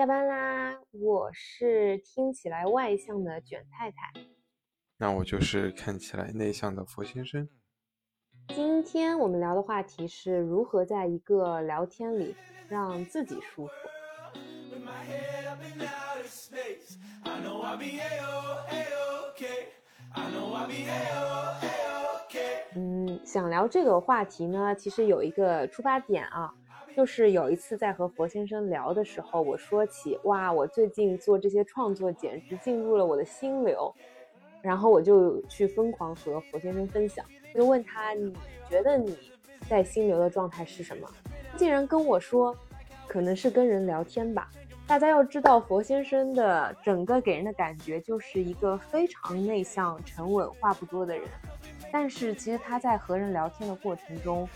下班啦！我是听起来外向的卷太太，那我就是看起来内向的佛先生。今天我们聊的话题是如何在一个聊天里让自己舒服。嗯，想聊这个话题呢，其实有一个出发点啊。就是有一次在和佛先生聊的时候，我说起哇，我最近做这些创作简直进入了我的心流，然后我就去疯狂和佛先生分享，就问他你觉得你在心流的状态是什么？竟然跟我说，可能是跟人聊天吧。大家要知道，佛先生的整个给人的感觉就是一个非常内向、沉稳、话不多的人，但是其实他在和人聊天的过程中。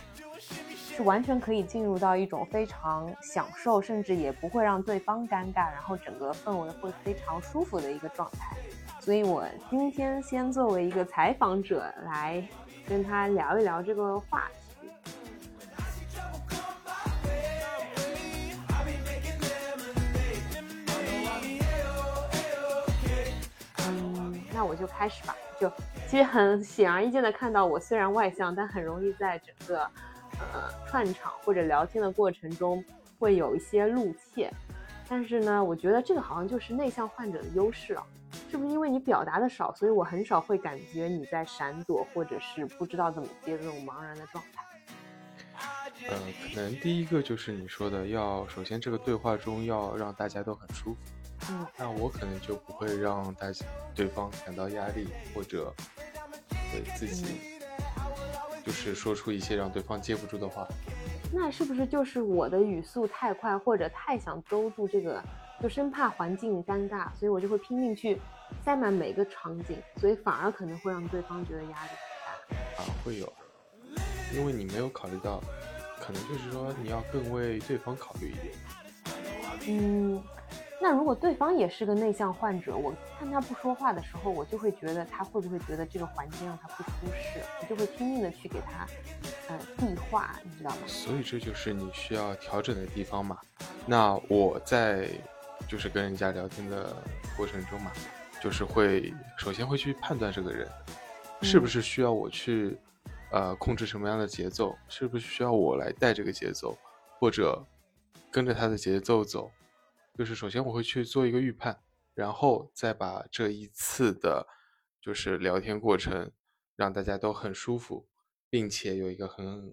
是完全可以进入到一种非常享受，甚至也不会让对方尴尬，然后整个氛围会非常舒服的一个状态。所以我今天先作为一个采访者来跟他聊一聊这个话题。嗯，那我就开始吧。就其实很显而易见的看到，我虽然外向，但很容易在整个。呃，串场或者聊天的过程中会有一些露怯，但是呢，我觉得这个好像就是内向患者的优势啊，是不是因为你表达的少，所以我很少会感觉你在闪躲或者是不知道怎么接这种茫然的状态？呃，可能第一个就是你说的，要首先这个对话中要让大家都很舒服，嗯，那我可能就不会让大家对方感到压力或者对自己。就是说出一些让对方接不住的话，那是不是就是我的语速太快，或者太想兜住这个，就生怕环境尴尬，所以我就会拼命去塞满每个场景，所以反而可能会让对方觉得压力很大。啊，会有，因为你没有考虑到，可能就是说你要更为对方考虑一点，嗯。那如果对方也是个内向患者，我看他不说话的时候，我就会觉得他会不会觉得这个环境让他不舒适，我就会拼命的去给他，呃，递话，你知道吗？所以这就是你需要调整的地方嘛。那我在就是跟人家聊天的过程中嘛，就是会首先会去判断这个人是不是需要我去，呃，控制什么样的节奏，是不是需要我来带这个节奏，或者跟着他的节奏走。就是首先我会去做一个预判，然后再把这一次的，就是聊天过程让大家都很舒服，并且有一个很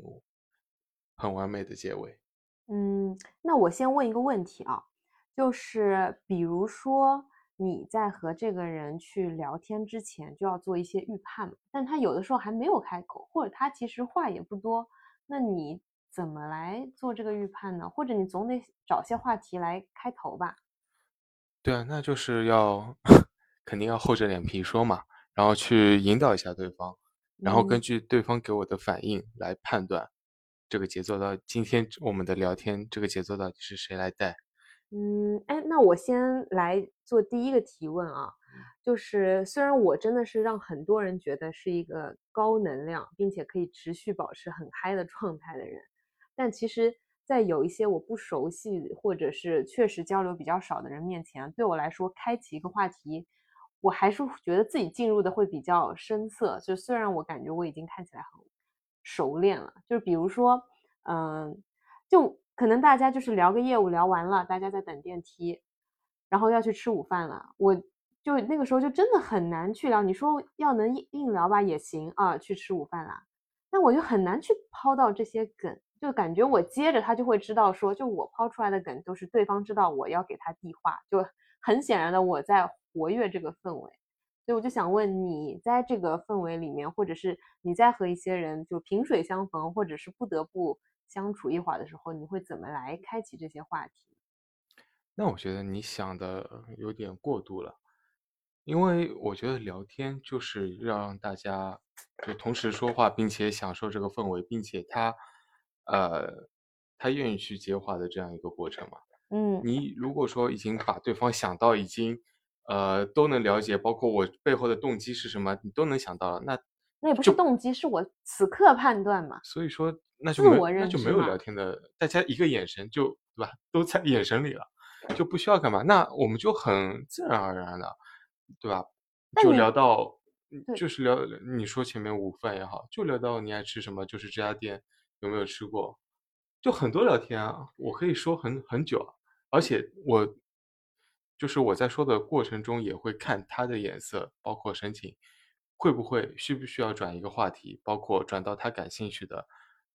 很完美的结尾。嗯，那我先问一个问题啊，就是比如说你在和这个人去聊天之前就要做一些预判嘛，但他有的时候还没有开口，或者他其实话也不多，那你？怎么来做这个预判呢？或者你总得找些话题来开头吧？对啊，那就是要 肯定要厚着脸皮说嘛，然后去引导一下对方，然后根据对方给我的反应来判断这个节奏到今天我们的聊天这个节奏到底是谁来带？嗯，哎，那我先来做第一个提问啊，就是虽然我真的是让很多人觉得是一个高能量，并且可以持续保持很嗨的状态的人。但其实，在有一些我不熟悉或者是确实交流比较少的人面前，对我来说，开启一个话题，我还是觉得自己进入的会比较生涩。就虽然我感觉我已经看起来很熟练了，就是比如说，嗯，就可能大家就是聊个业务聊完了，大家在等电梯，然后要去吃午饭了，我就那个时候就真的很难去聊。你说要能硬硬聊吧也行啊，去吃午饭了，那我就很难去抛到这些梗。就感觉我接着他就会知道说，就我抛出来的梗都是对方知道我要给他递话，就很显然的我在活跃这个氛围，所以我就想问你在这个氛围里面，或者是你在和一些人就萍水相逢，或者是不得不相处一会儿的时候，你会怎么来开启这些话题？那我觉得你想的有点过度了，因为我觉得聊天就是让大家 就同时说话，并且享受这个氛围，并且他。呃，他愿意去接话的这样一个过程嘛？嗯，你如果说已经把对方想到已经，呃，都能了解，包括我背后的动机是什么，你都能想到了，那那也不是动机，是我此刻判断嘛。所以说，那就没那就没有聊天的，大家一个眼神就对吧，都在眼神里了，就不需要干嘛，那我们就很自然而然的，对吧？就聊到，就是聊你说前面午饭也好，就聊到你爱吃什么，就是这家店有没有吃过，就很多聊天啊，我可以说很很久啊，而且我就是我在说的过程中也会看他的眼色，包括神情，会不会需不需要转一个话题，包括转到他感兴趣的，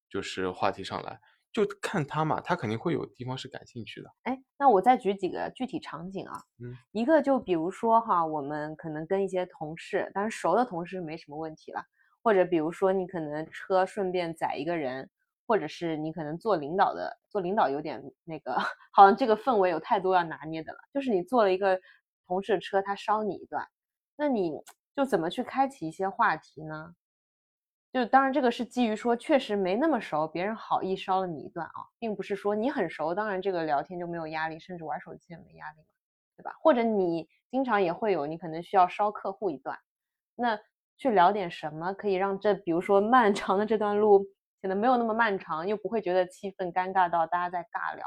就是话题上来，就看他嘛，他肯定会有地方是感兴趣的。哎，那我再举几个具体场景啊，嗯。一个就比如说哈，我们可能跟一些同事，当然熟的同事没什么问题了，或者比如说你可能车顺便载一个人，或者是你可能做领导的，做领导有点那个，好像这个氛围有太多要拿捏的了，就是你坐了一个同事的车，他捎你一段，那你就怎么去开启一些话题呢？就当然这个是基于说确实没那么熟，别人好意捎了你一段啊，并不是说你很熟，当然这个聊天就没有压力，甚至玩手机也没压力嘛，对吧？或者你经常也会有，你可能需要捎客户一段，那去聊点什么可以让这比如说漫长的这段路显得没有那么漫长，又不会觉得气氛尴尬到大家在尬聊。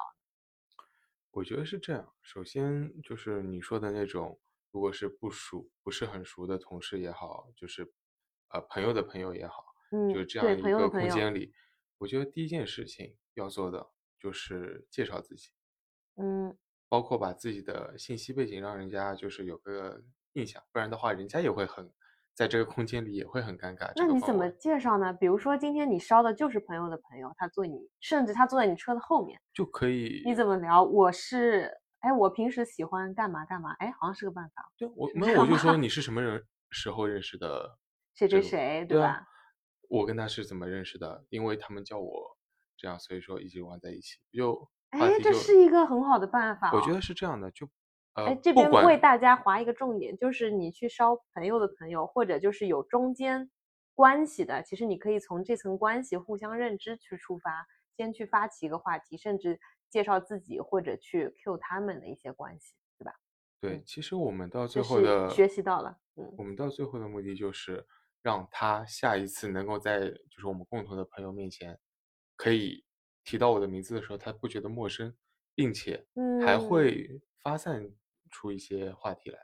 我觉得是这样，首先就是你说的那种，如果是不熟、不是很熟的同事也好，就是呃朋友的朋友也好，嗯就是这样一个空间里，我觉得第一件事情要做的就是介绍自己，嗯，包括把自己的信息背景让人家就是有个印象，不然的话，人家也会很在这个空间里也会很尴尬。这那你怎么介绍呢？比如说今天你捎的就是朋友的朋友，他坐你，甚至他坐在你车的后面，就可以？你怎么聊？我是，哎，我平时喜欢干嘛干嘛，哎，好像是个办法。对我是没有，我就说你是什么人时候认识的 谁谁谁，对啊吧？我跟他是怎么认识的？因为他们叫我这样，所以说一直玩在一起。就话哎，这是一个很好的办法哦。我觉得是这样的，就呃哎，这边为大家划一个重点，就是你去烧朋友的朋友，或者就是有中间关系的，其实你可以从这层关系互相认知去出发，先去发起一个话题，甚至介绍自己或者去 cue 他们的一些关系，对吧？对，嗯其实我们到最后的学习到了，嗯我们到最后的目的就是让他下一次能够在就是我们共同的朋友面前，可以提到我的名字的时候，他不觉得陌生，并且还嗯会发散出一些话题来。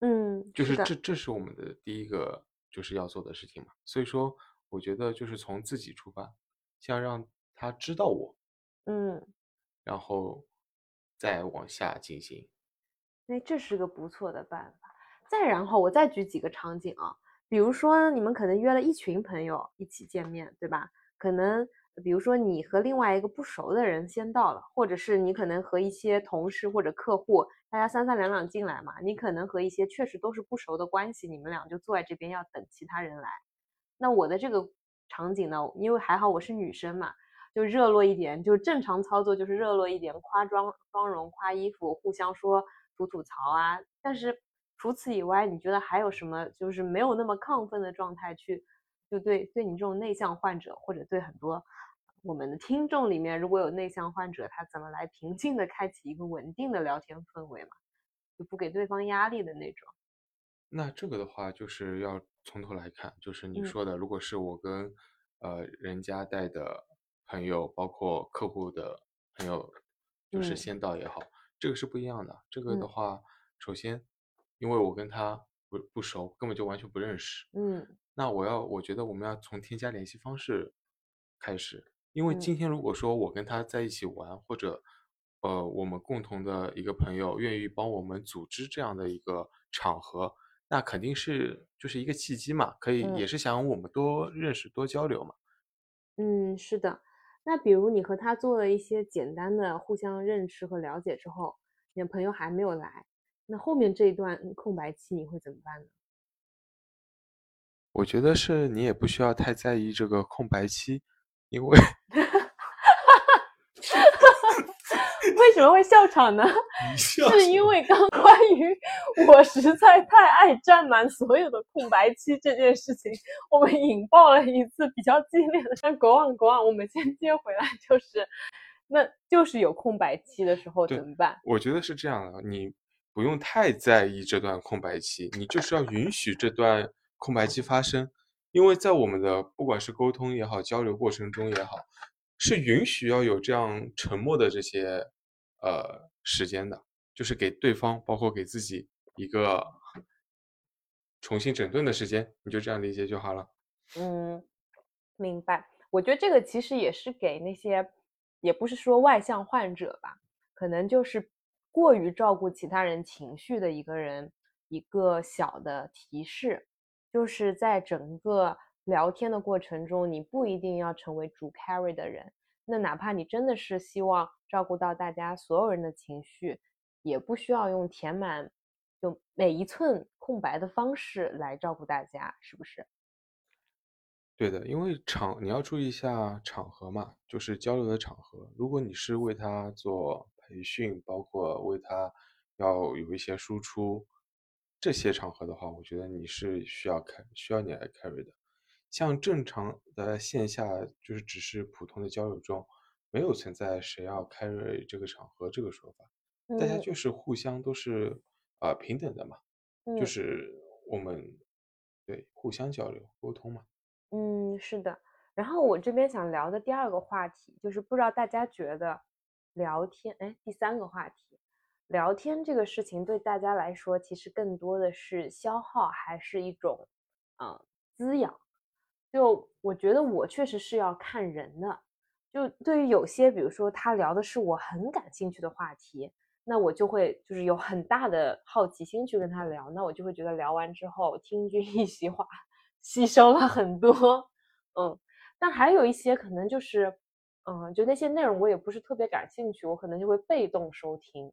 嗯，就是这这是我们的第一个就是要做的事情嘛。所以说，我觉得就是从自己出发，先让他知道我，嗯。然后再往下进行。那，这是个不错的办法。再然后，我再举几个场景啊，比如说你们可能约了一群朋友一起见面，对吧？可能比如说你和另外一个不熟的人先到了，或者是你可能和一些同事或者客户，大家三三两两进来嘛，你可能和一些确实都是不熟的关系，你们俩就坐在这边要等其他人来。那我的这个场景呢，因为还好我是女生嘛，就热络一点，就正常操作就是热络一点，夸妆妆容、夸衣服，互相说吐吐槽啊。但是除此以外，你觉得还有什么就是没有那么亢奋的状态去，就对对你这种内向患者，或者对很多我们的听众里面，如果有内向患者，他怎么来平静的开启一个稳定的聊天氛围嘛，就不给对方压力的那种。那这个的话，就是要从头来看，就是你嗯说的，如果是我跟呃人家带的朋友，包括客户的朋友，就是嗯先到也好，这个是不一样的。这个的嗯话，首先，因为我跟他不不熟，根本就完全不认识，嗯那我要，我觉得我们要从添加联系方式开始，因为嗯今天如果说我跟他在一起玩，或者呃我们共同的一个朋友愿意帮我们组织这样的一个场合，那肯定是就是一个契机嘛，可以嗯也是想我们多认识、多交流嘛。嗯，是的。那比如你和他做了一些简单的互相认识和了解之后，你的朋友还没有来，那后面这一段空白期你会怎么办呢？我觉得是你也不需要太在意这个空白期，因为 为什么会笑场呢？是因为刚关于我实在太爱占满所有的空白期这件事情，我们引爆了一次比较激烈的。但国王国王，我们先接回来，就是，那就是有空白期的时候怎么办？我觉得是这样的，你不用太在意这段空白期，你就是要允许这段空白期发生，因为在我们的不管是沟通也好，交流过程中也好，是允许要有这样沉默的这些呃时间的，就是给对方，包括给自己一个重新整顿的时间，你就这样理解就好了。嗯，明白。我觉得这个其实也是给那些，也不是说外向患者吧，可能就是过于照顾其他人情绪的一个人，一个小的提示，就是在整个聊天的过程中，你不一定要成为主 carry 的人。那哪怕你真的是希望照顾到大家所有人的情绪，也不需要用填满就每一寸空白的方式来照顾大家，是不是？对的，因为场你要注意一下场合嘛，就是交流的场合。如果你是为他做培训，包括为他要有一些输出这些场合的话，我觉得你是需要开需要你来 carry 的。像正常的线下，就是只是普通的交友中，没有存在谁要 carry 这个场合这个说法，大家就是互相都是啊平等的嘛，就是我们对互相交流沟通嘛。嗯，是的。然后我这边想聊的第二个话题，就是不知道大家觉得聊天，哎，第三个话题，聊天这个事情对大家来说，其实更多的是消耗，还是一种嗯滋养？就我觉得我确实是要看人的。就对于有些，比如说他聊的是我很感兴趣的话题，那我就会就是有很大的好奇心去跟他聊，那我就会觉得聊完之后听君一席话。吸收了很多，嗯，但还有一些可能就是，嗯，就那些内容我也不是特别感兴趣，我可能就会被动收听。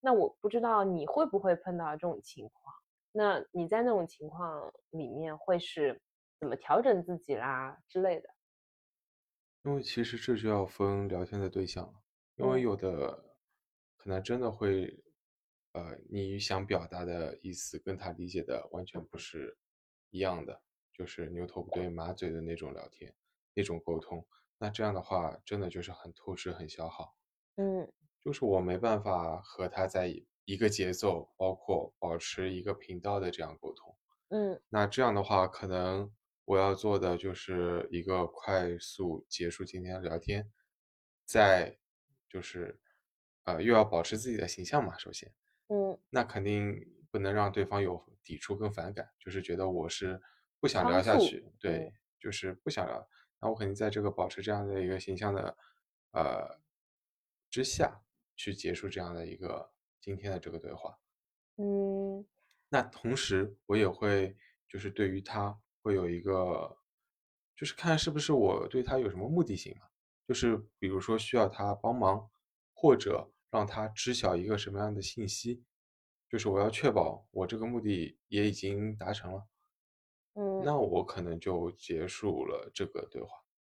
那我不知道你会不会碰到这种情况？那你在那种情况里面会是怎么调整自己啦之类的？因为其实这就要分聊天的对象了，因为有的可能真的会，呃，你想表达的意思跟他理解的完全不是一样的。就是牛头不对马嘴的那种聊天，那种沟通，那这样的话真的就是很透支、很消耗。嗯，就是我没办法和他在一个节奏，包括保持一个频道的这样沟通。嗯，那这样的话，可能我要做的就是一个快速结束今天的聊天，再就是呃又要保持自己的形象嘛，首先，嗯，那肯定不能让对方有抵触跟反感，就是觉得我是。不想聊下去，对，就是不想聊。那我肯定在这个保持这样的一个形象的，呃之下去结束这样的一个今天的这个对话。嗯，那同时我也会就是对于他会有一个，就是看是不是我对他有什么目的性嘛？就是比如说需要他帮忙，或者让他知晓一个什么样的信息，就是我要确保我这个目的也已经达成了。嗯，那我可能就结束了这个对话。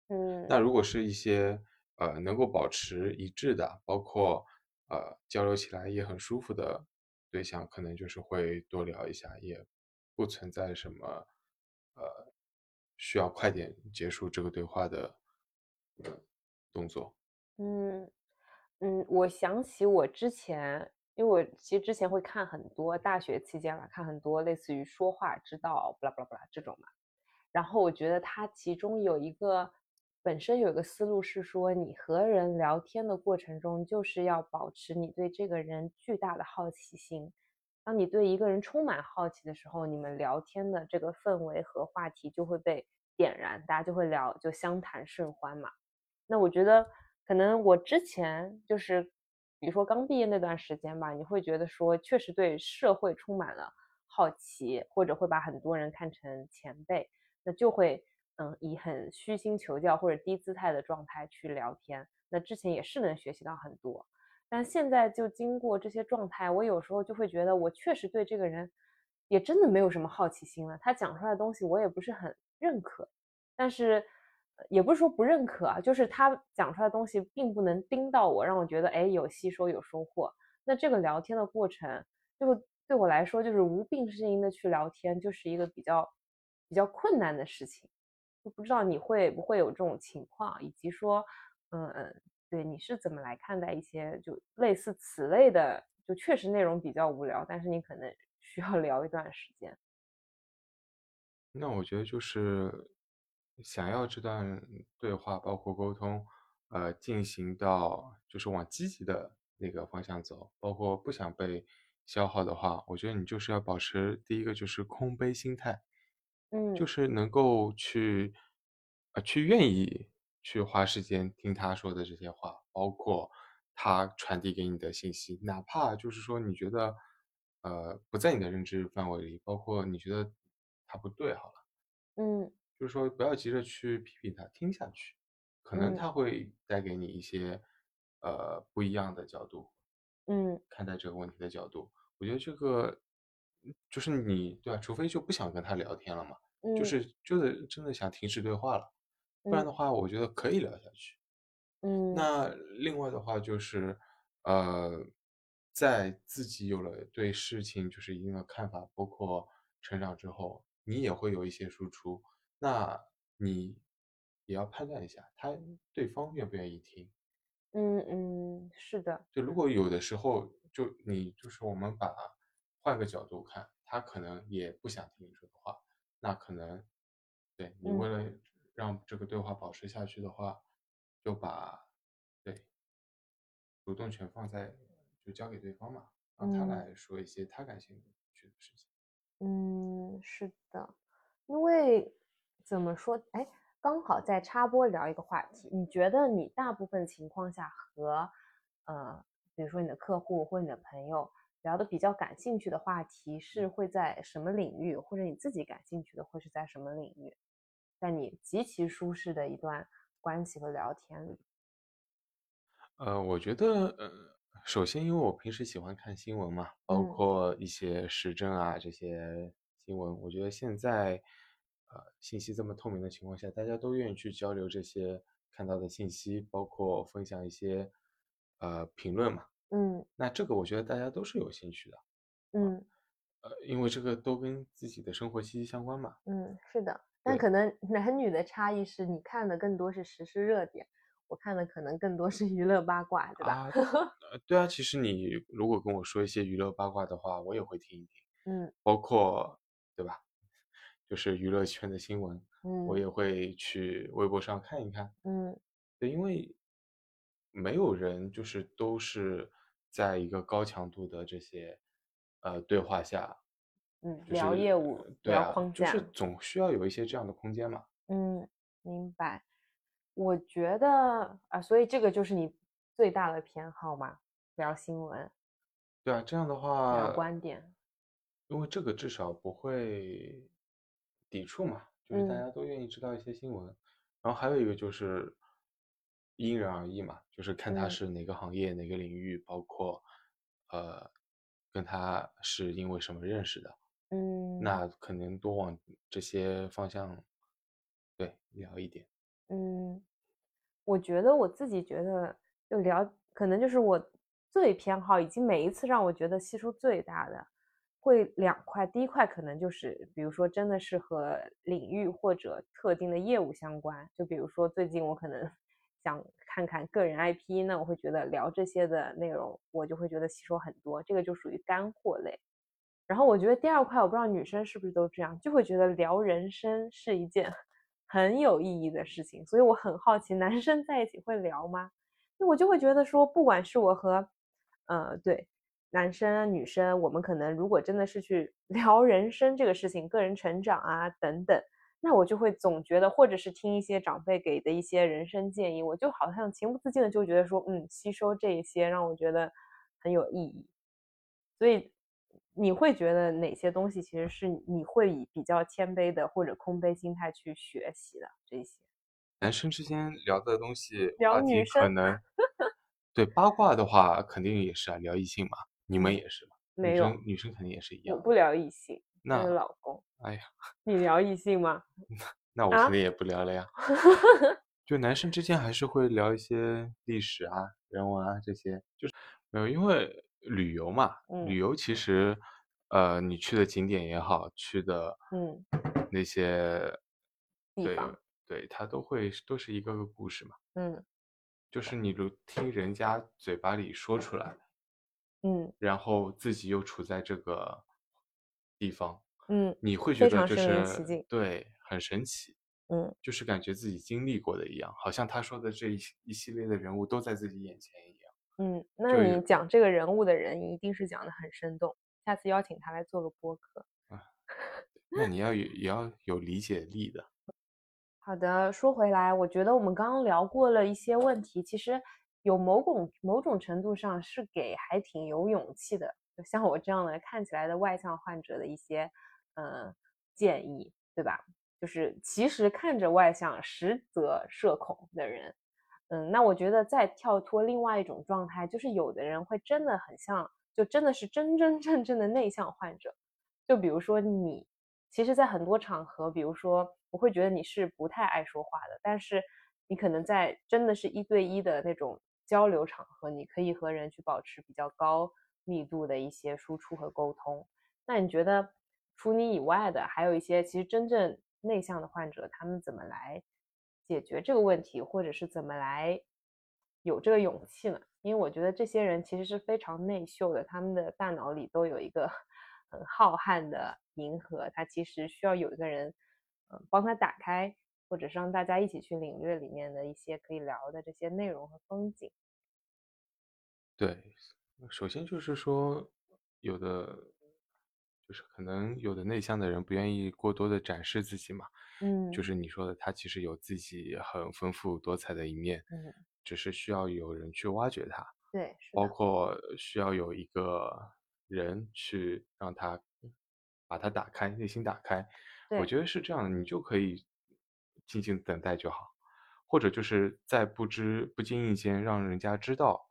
嗯，那如果是一些呃能够保持一致的，包括呃交流起来也很舒服的对象，可能就是会多聊一下，也不存在什么呃需要快点结束这个对话的动作。嗯嗯，我想起我之前。因为我其实之前会看很多大学期间嘛，看很多类似于说话之道，不啦不啦不啦这种嘛。然后我觉得它其中有一个本身有一个思路是说，你和人聊天的过程中，就是要保持你对这个人巨大的好奇心。当你对一个人充满好奇的时候，你们聊天的这个氛围和话题就会被点燃，大家就会聊，就相谈甚欢嘛。那我觉得可能我之前就是。比如说刚毕业那段时间吧，你会觉得说确实对社会充满了好奇，或者会把很多人看成前辈，那就会嗯以很虚心求教或者低姿态的状态去聊天。那之前也是能学习到很多，但现在就经过这些状态，我有时候就会觉得我确实对这个人也真的没有什么好奇心了。他讲出来的东西我也不是很认可，但是。也不是说不认可啊，就是他讲出来的东西并不能盯到我，让我觉得哎有吸收有收获。那这个聊天的过程，就对我来说就是无病呻吟的去聊天，就是一个比较比较困难的事情。就不知道你会不会有这种情况，以及说，嗯嗯，对，你是怎么来看待一些就类似此类的，就确实内容比较无聊，但是你可能 需要聊一段时间。那我觉得就是。想要这段对话，包括沟通，呃，进行到就是往积极的那那个方向走，包括不想被消耗的话，我觉得你就是要保持第一个就是空杯心态，嗯，就是能够去，呃，去愿意去花时间听他说的这些话，包括他传递给你的信息，哪怕就是说你觉得，呃，不在你的认知范围里，包括你觉得他不对，好了，嗯就是说不要急着去批评他，听下去，可能嗯他会带给你一些，呃，不一样的角度。嗯看待这个问题的角度。我觉得这个嗯就是你对吧？除非就不想跟他聊天了嘛，就嗯是就是真的想停止对话了，不然嗯的话，我觉得可以聊下去。嗯那另外的话就是，呃，在自己有了对事情就是一定的看法，包括成长之后，你也会有一些输出，那你也要判断一下，他对方愿不愿意听。嗯嗯，是的，就如果有的时候，就你就是我们把换个角度看，他可能也不想听你说的话，那可能对你为嗯了让这个对话保持下去的话，就把对主动权放在就交给对方嘛，让他嗯来说一些他感兴趣的事情。嗯，是的，因为怎么说？哎，刚好在插播聊一个话题，你觉得你大部分情况下和呃，比如说你的客户或你的朋友聊的比较感兴趣的话题是会在什么领域，或者你自己感兴趣的会是在什么领域？在你极其舒适的一段关系和聊天里，呃，我觉得，呃，首先因为我平时喜欢看新闻嘛，包嗯括一些时政啊这些新闻，我觉得现在，呃，信息这么透明的情况下，大家都愿意去交流这些看到的信息，包括分享一些，呃，评论嘛。嗯那这个我觉得大家都是有兴趣的，嗯呃，因为这个都跟自己的生活息息相关嘛。嗯，是的，但对可能男女的差异是你看的更多是时事热点，我看的可能更多是娱乐八卦，对吧？啊，呃，对啊，其实你如果跟我说一些娱乐八卦的话，我也会听一听。嗯包括对吧？就是娱乐圈的新闻，我嗯也会去微博上看一看。嗯对，因为没有人就是都是在一个高强度的这些呃对话下，嗯，就是聊业务呃，对啊，聊框架，就是总需要有一些这样的空间嘛。嗯，明白。我觉得啊，所以这个就是你最大的偏好嘛，聊新闻，对啊，这样的聊话，观点，因为这个至少不会抵触嘛，就是大嗯家都愿意知道一些新闻。然后还有一个就是因人而异嘛，就是看他嗯是哪个行业、哪个领域，包括呃跟他是因为什么认识的，嗯那可能多往这些方向对聊一点。嗯，我觉得我自己觉得就聊，可能就是我最偏好，以及每一次让我觉得吸收最大的，会两块。第一块可能就是，比如说真的是和领域或者特定的业务相关，就比如说最近我可能想看看个人 IP，那我会觉得聊这些的内容，我就会觉得吸收很多，这个就属于干货类。然后我觉得第二块，我不知道女生是不是都这样，就会觉得聊人生是一件 很有意义的事情，所以我很好奇，男生在一起会聊吗？那我就会觉得说，不管是我和，呃，对，男生女生，我们可能如果真的是去 聊人生这个事情，个人成长啊等等，那我就会总觉得，或者是听一些长辈给的一些人生建议，我就好像情不自禁的就觉得说，嗯，吸收这一些让我觉得很有意义。所以你会觉得哪些东西其实是你会以比较谦卑的或者空杯心态去学习的这些？男生之间聊的东西聊女生可能 对八卦的话，肯定也是啊，聊异性嘛，你们嗯也是嘛，没有女生女生肯定也是一样。我不聊异性，那老公。哎呀，你聊异性吗？那我啊肯定也不聊了呀。就男生之间还是会聊一些历史啊、人文啊这些，就是没有，因为旅游嘛，旅嗯。游其实，呃，你去的景点也好，去的嗯。那些，对对，它都会都是一个个故事嘛，嗯。就是。你如听人家嘴巴里说出来，嗯。然后自己又处在这个地方，嗯你会觉得就是对，很神奇。嗯就是感觉自己经历过的一样，好像他说的这一一系列的人物都在自己眼前一样。嗯，那你讲这个人物的人一定是讲的很生动，下次邀请他来做个播客。啊那你要有也要有理解力的。好的，说回来，我觉得我们刚刚聊过了一些问题，其实有某种某种程度上是给还挺有勇气的，就像我这样的看起来的外向患者的一些呃建议，对吧？就是其实看着外向，实则社恐的人，嗯，那我觉得再跳脱另外一种状态，就是有的人会真的很像，就真的是真真正正的内向患者，就比如说你。其实，在很多场合，比如说，我会觉得你是不太爱说话的，但是你可能在真的是一对一的那种交流场合，你可以和人去保持比较高密度的一些输出和沟通。那你觉得，除你以外的，还有一些其实真正内向的患者，他们怎么来解决这个问题，或者是怎么来有这个勇气呢？因为我觉得这些人其实是非常内秀的，他们的大脑里都有一个很浩瀚的。银河，它其实需要有一个人，嗯，帮他打开，或者是让大家一起去领略里面的一些可以聊的这些内容和风景。对，首先就是说，有的就是可能有的内向的人不愿意过多的展示自己嘛，嗯，就是你说的，他其实有自己很丰富多彩的一面，嗯，只是需要有人去挖掘他，对，包括需要有一个人去让他。把它打开，内心打开，我觉得是这样，你就可以静静等待就好，或者就是在不知不经意间让人家知道，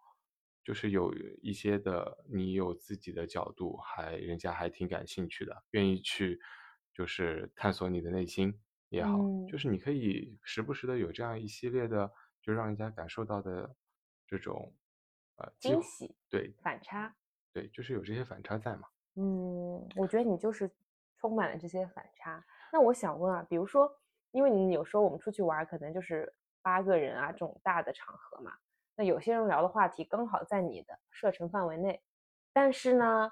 就是有一些的你有自己的角度，还人家还挺感兴趣的，愿意去就是探索你的内心也好，就是你可以时不时的有这样一系列的，就让人家感受到的这种呃惊喜，对反差，对，就是有这些反差在嘛。嗯，我觉得你就是充满了这些反差。那我想问啊，比如说，因为你有时候我们出去玩，可能就是八个人啊这种大的场合嘛。那有些人聊的话题刚好在你的射程范围内，但是呢，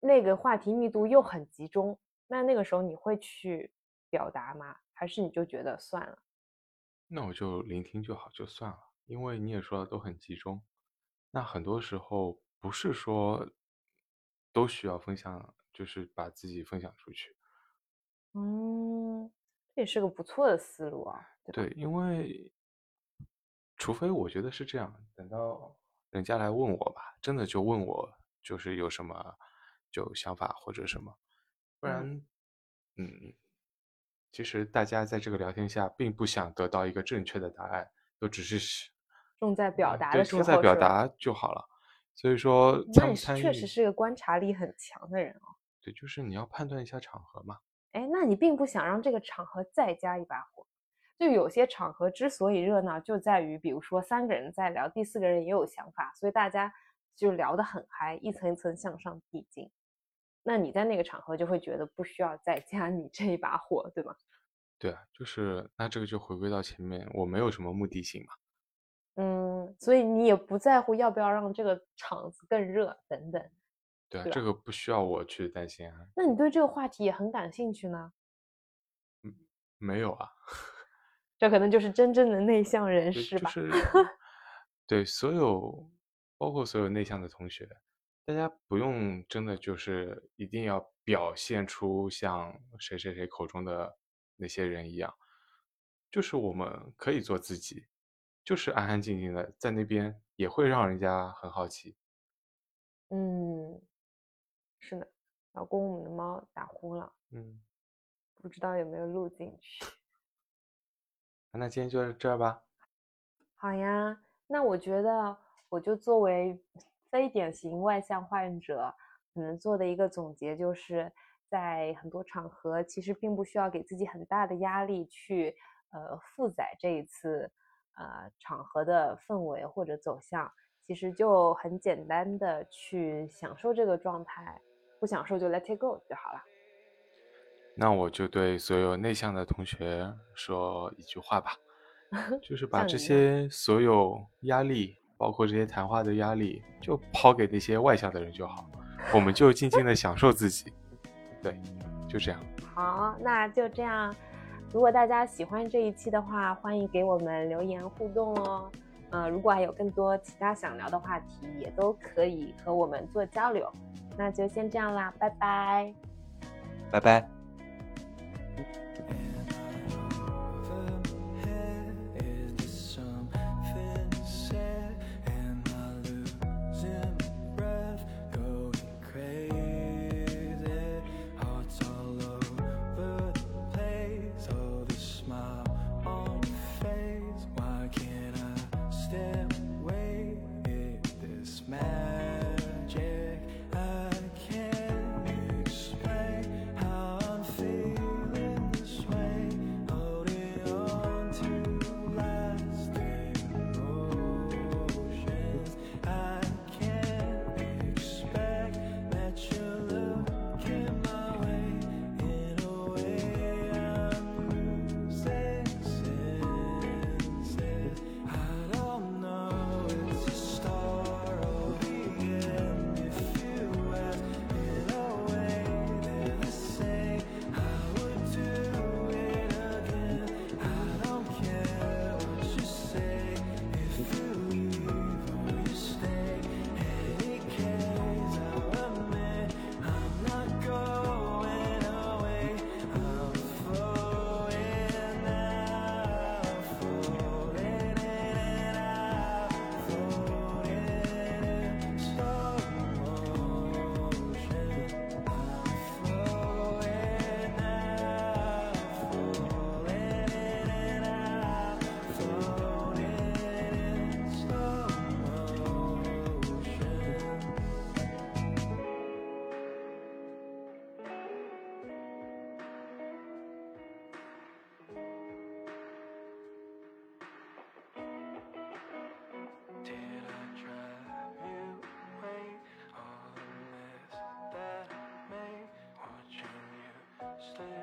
那个话题密度又很集中。那那个时候你会去表达吗？还是你就觉得算了？那我就聆听就好，就算了。因为你也说的都很集中，那很多时候不是说。都需要分享，就是把自己分享出去。嗯，这也是个不错的思路啊。对，因为除非我觉得是这样，等到人家来问我吧，真的就问我，就是有什么就想法或者什么，不然，嗯，其实大家在这个聊天下并不想得到一个正确的答案，都只是重在表达的时候，重在表达就好了。所以说，那你确实是个观察力很强的人哦。对，就是你要判断一下场合嘛。哎，那你并不想让这个场合再加一把火？就有些场合之所以热闹，就在于比如说三个人在聊，第四个人也有想法，所以大家就聊得很嗨，一层一层向上递进。那你在那个场合就会觉得不需要再加你这一把火，对吗？对啊，就是那这个就回归到前面，我没有什么目的性嘛。嗯，所以你也不在乎要不要让这个场子更热等等。对啊，这个不需要我去担心啊。那你对这个话题也很感兴趣呢？嗯，没有啊。这可能就是真正的内向人士吧。就是 对所有，包括所有内向的同学，大家不用真的就是一定要表现出像谁谁谁口中的那些人一样，就是我们可以做自己。就是安安静静的在那边，也会让人家很好奇。嗯，是的，老公，我们的猫打呼了。嗯，不知道有没有录进去。那今天就这儿吧。好呀，那我觉得，我就作为非典型外向患者，可能做的一个总结，就是在很多场合，其实并不需要给自己很大的压力去，呃，负载这一次。呃，场合的氛围或者走向，其实就很简单的去享受这个状态，不享受就 let it go 就好了。那我就对所有内向的同学说一句话吧，就是把这些所有压力，包括这些谈话的压力，就抛给那些外向的人就好，我们就静静的享受自己。对，就这样。好，那就这样。如果大家喜欢这一期的话，欢迎给我们留言互动哦。呃，如果还有更多其他想聊的话题，也都可以和我们做交流。那就先这样啦，拜拜。拜拜。sleep.